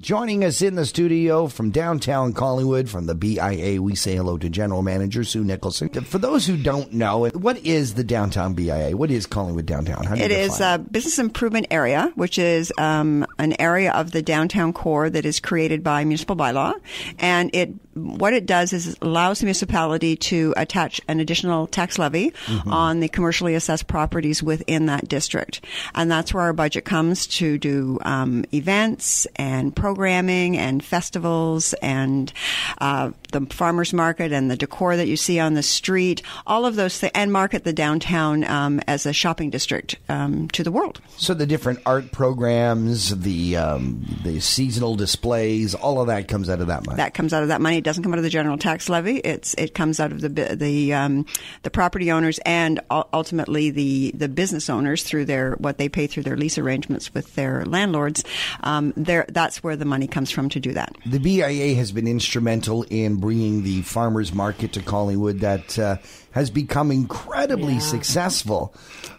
Joining us in the studio from downtown Collingwood, from the BIA, we say hello to General Manager Sue Nicholson. For those who don't know, what is the downtown BIA? What is Collingwood downtown? How do you It is a business improvement area, which is um, an area of the downtown core that is created by municipal bylaw, and it what it does is it allows the municipality to attach an additional tax levy Mm-hmm. on the commercially assessed properties within that district, and that's where our budget comes to do um, events and programming and festivals and uh, the farmers market and the decor that you see on the street, all of those things, and market the downtown um, as a shopping district um, to the world. So the different art programs, the um, the seasonal displays, all of that comes out of that money. That comes out of that money. It doesn't come out of the general tax levy. It's it comes out of the the um, the property owners and ultimately the the business owners through their what they pay through their lease arrangements with their landlords. Um, there, that's where the money comes from to do that. The BIA has been instrumental in bringing the farmers market to Collingwood that uh, has become incredibly successful.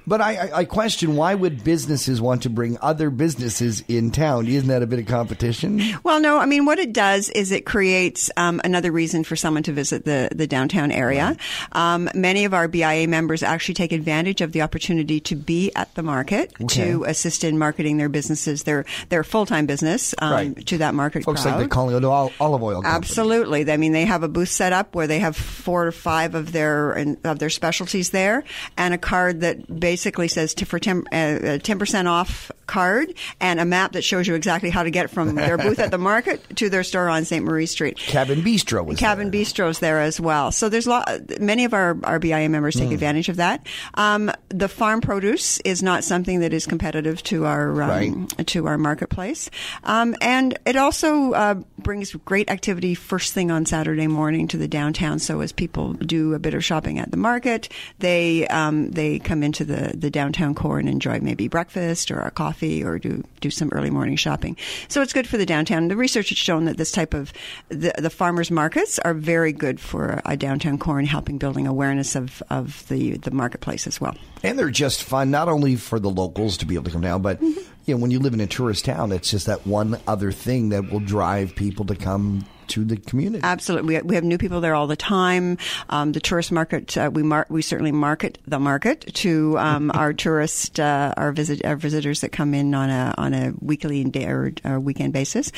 But I, I, I question why would businesses want to bring other businesses in town? Isn't that a bit of competition? Well, no, I mean, what it does is it creates um, another reason for someone to visit the, the downtown area. Um, many of our BIA members actually take advantage of the opportunity to be at the market to assist in marketing their businesses, their their full time business um, Right. to that market Folks crowd. like the Olive Oil Company. Absolutely. I mean, they have a booth set up where they have four or five of their of their specialties there, and a card that basically says to, for ten uh, ten percent off card, and a map that shows you exactly how to get from their booth at the market to their store on St. Marie Street. Cabin Bistro was Cabin there. Bistro's there as well. So there's a lot, many of our, our BIA members take advantage of that. Um, the farm produce is not something that is competitive to our um, Right. to our marketplace, um, and it also uh, brings great activity first thing on Saturday morning to the downtown. So as people do a bit of shopping at the market, they um, they come into the, the downtown core and enjoy maybe breakfast or a coffee or do do some early morning shopping. So it's good for the downtown. The research has shown that this type of the, the farmers markets are very good for a downtown core and helping building awareness of, of the, the marketplace as well. And they're just fun, not only for the locals to be able to come down, but Mm-hmm. You know, when you live in a tourist town, it's just that one other thing that will drive people to come to the community. Absolutely, we, we have new people there all the time. Um, the tourist market, uh, we mar- we certainly market the market to um, our tourist, uh, our visit, our visitors that come in on a on a weekly and day or, or weekend basis.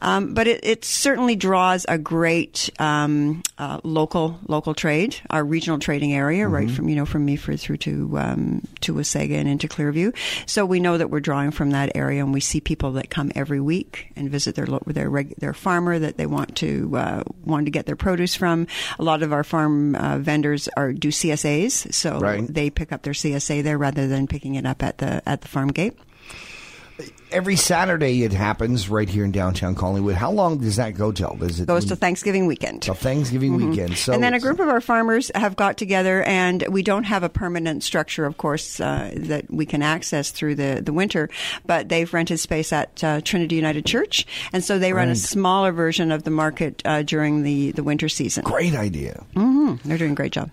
Um, but it, it certainly draws a great um, uh, local local trade, our regional trading area, right from you know from Meaford through to um, to Wasaga and into Clearview. So we know that we're drawing from that area, and we see people that come every week and visit their their their farmer that they want to uh, want to get their produce from. A lot of our farm uh, vendors are do CSAs, so Right. they pick up their CSA there rather than picking it up at the at the farm gate. Every Saturday it happens right here in downtown Collingwood. How long does that go till? Does it Goes to Thanksgiving weekend. till Thanksgiving weekend? So and then a group of our farmers have got together, and we don't have a permanent structure, of course, uh, that we can access through the, the winter, but they've rented space at uh, Trinity United Church, and so they run a smaller version of the market uh, during the, the winter season. great idea. hmm They're doing a great job.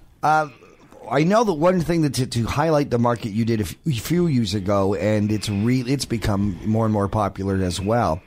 I know that one thing that to, to highlight the market you did a few years ago, and it's re- it's become more and more popular as well.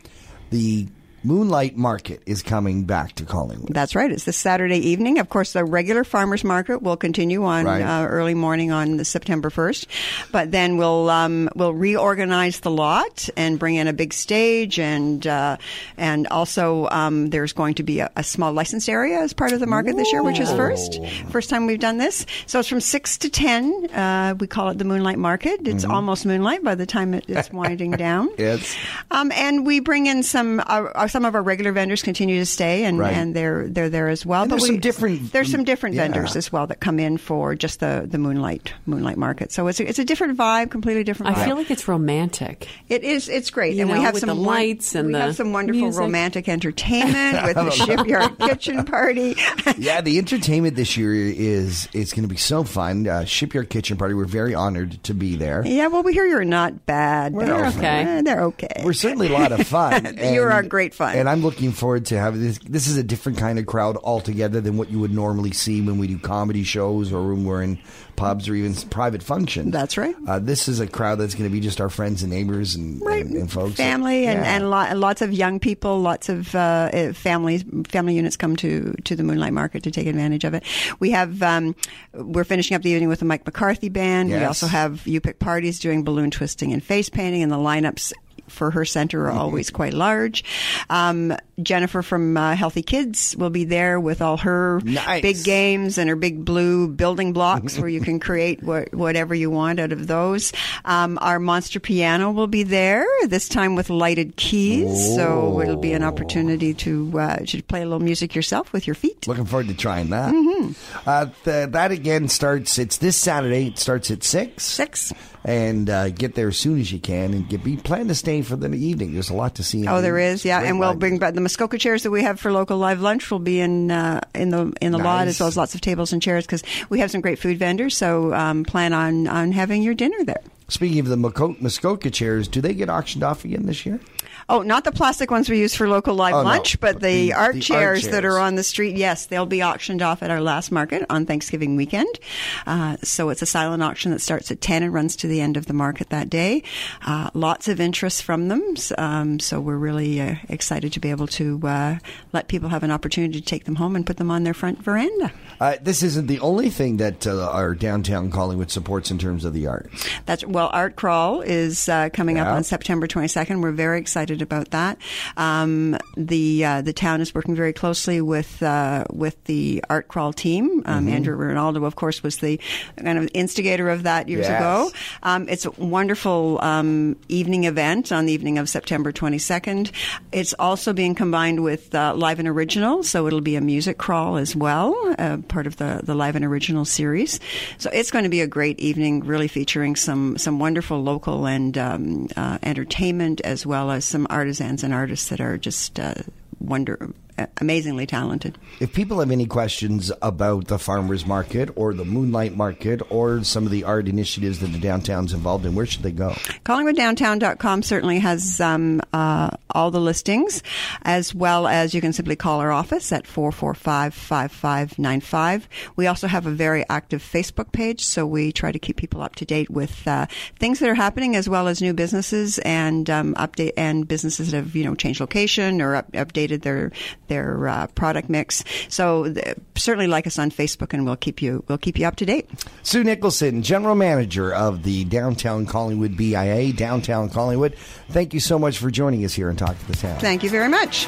The Moonlight Market is coming back to Collingwood. That's right. It's this Saturday evening. Of course, the regular farmers market will continue on Right. uh, early morning on the September first, but then we'll um, we'll reorganize the lot and bring in a big stage and uh, and also um, there's going to be a, a small licensed area as part of the market this year, which is first first time we've done this. So it's from six to ten. Uh, we call it the Moonlight Market. It's almost moonlight by the time it, it's winding down. Yes. Um, and we bring in some uh, uh, some of our regular vendors continue to stay, and, Right. and they're they're there as well. And but there's we, some different- there's some different yeah. vendors as well that come in for just the, the moonlight moonlight market. So it's a, it's a different vibe, completely different. I feel like it's romantic. it is it's great, You and we have with some the lights and we the have some wonderful music. romantic entertainment with the shipyard kitchen party. yeah, the entertainment this year is it's going to be so fun. Uh, Shipyard Kitchen Party. We're very honored to be there. yeah, well, we hear you're not bad. We're They're okay. Eh, They're okay. We're certainly a lot of fun. you're our great fun. And I'm looking forward to having this. This is a different kind of crowd altogether than what you would normally see when we do comedy shows or when we're in pubs or even private functions. That's right. Uh, this is a crowd that's going to be just our friends and neighbors and, right. and, and folks. family and, Yeah. and lo- lots of young people, lots of uh, uh, families, family units come to, to the Moonlight Market to take advantage of it. We have, um, we're finishing up the evening with the Mike McCarthy Band. We also have You Pick Parties doing balloon twisting and face painting, and the lineups for her center are always quite large. Um, Jennifer from uh, Healthy Kids will be there with all her Nice. big games and her big blue building blocks where you can create what, whatever you want out of those. Um, our monster piano will be there this time with lighted keys, so it'll be an opportunity to uh, to play a little music yourself with your feet. Looking forward to trying that. Mm-hmm. Uh, th- that again starts. It's this Saturday. It starts at six. Six. And uh, get there as soon as you can, and get, be plan to stay for the evening. There's a lot to see. Oh, there is, yeah, and we'll bring back the Muskoka chairs that we have for local live lunch. Will be in uh, in the in the lot as well as lots of tables and chairs because we have some great food vendors. So um, plan on on having your dinner there. Speaking of the Muskoka chairs, do they get auctioned off again this year? Oh, not the plastic ones we use for local live Oh, no, lunch, but, but the, the- art, the art chairs that are on the street. Yes, they'll be auctioned off at our last market on Thanksgiving weekend. Uh, so it's a silent auction that starts at 10 and runs to the end of the market that day. Uh, lots of interest from them. Um, so we're really uh, excited to be able to uh, let people have an opportunity to take them home and put them on their front veranda. Uh, this isn't the only thing that uh, our downtown Collingwood supports in terms of the arts. That's well, Art Crawl is uh, coming up on September 22nd. We're very excited about that. Um, the uh, the town is working very closely with uh, with the Art Crawl team. Um, Mm-hmm. Andrew Ronaldo, of course, was the kind of instigator of that years Yes. ago. Um, it's a wonderful um, evening event on the evening of September 22nd. It's also being combined with uh, Live and Original, so it'll be a music crawl as well, uh, part of the, the Live and Original series. So it's going to be a great evening, really featuring some, some wonderful local and um, uh, entertainment, as well as some artisans and artists that are just uh, wonder amazingly talented. If people have any questions about the farmers market or the moonlight market or some of the art initiatives that the downtown's involved in, where should they go? CollingwoodDowntown.com certainly has um, uh, all the listings, as well as you can simply call our office at 445-5595. We also have a very active Facebook page, so we try to keep people up to date with uh, things that are happening, as well as new businesses and um, update and businesses that have you know changed location or up, updated their their uh, product mix. So th- certainly like us on Facebook, and we'll keep you we'll keep you up to date. Sue Nicholson, General Manager of the Downtown Collingwood BIA, Downtown Collingwood. Thank you so much for joining us here and Talk to the Town. Thank you very much.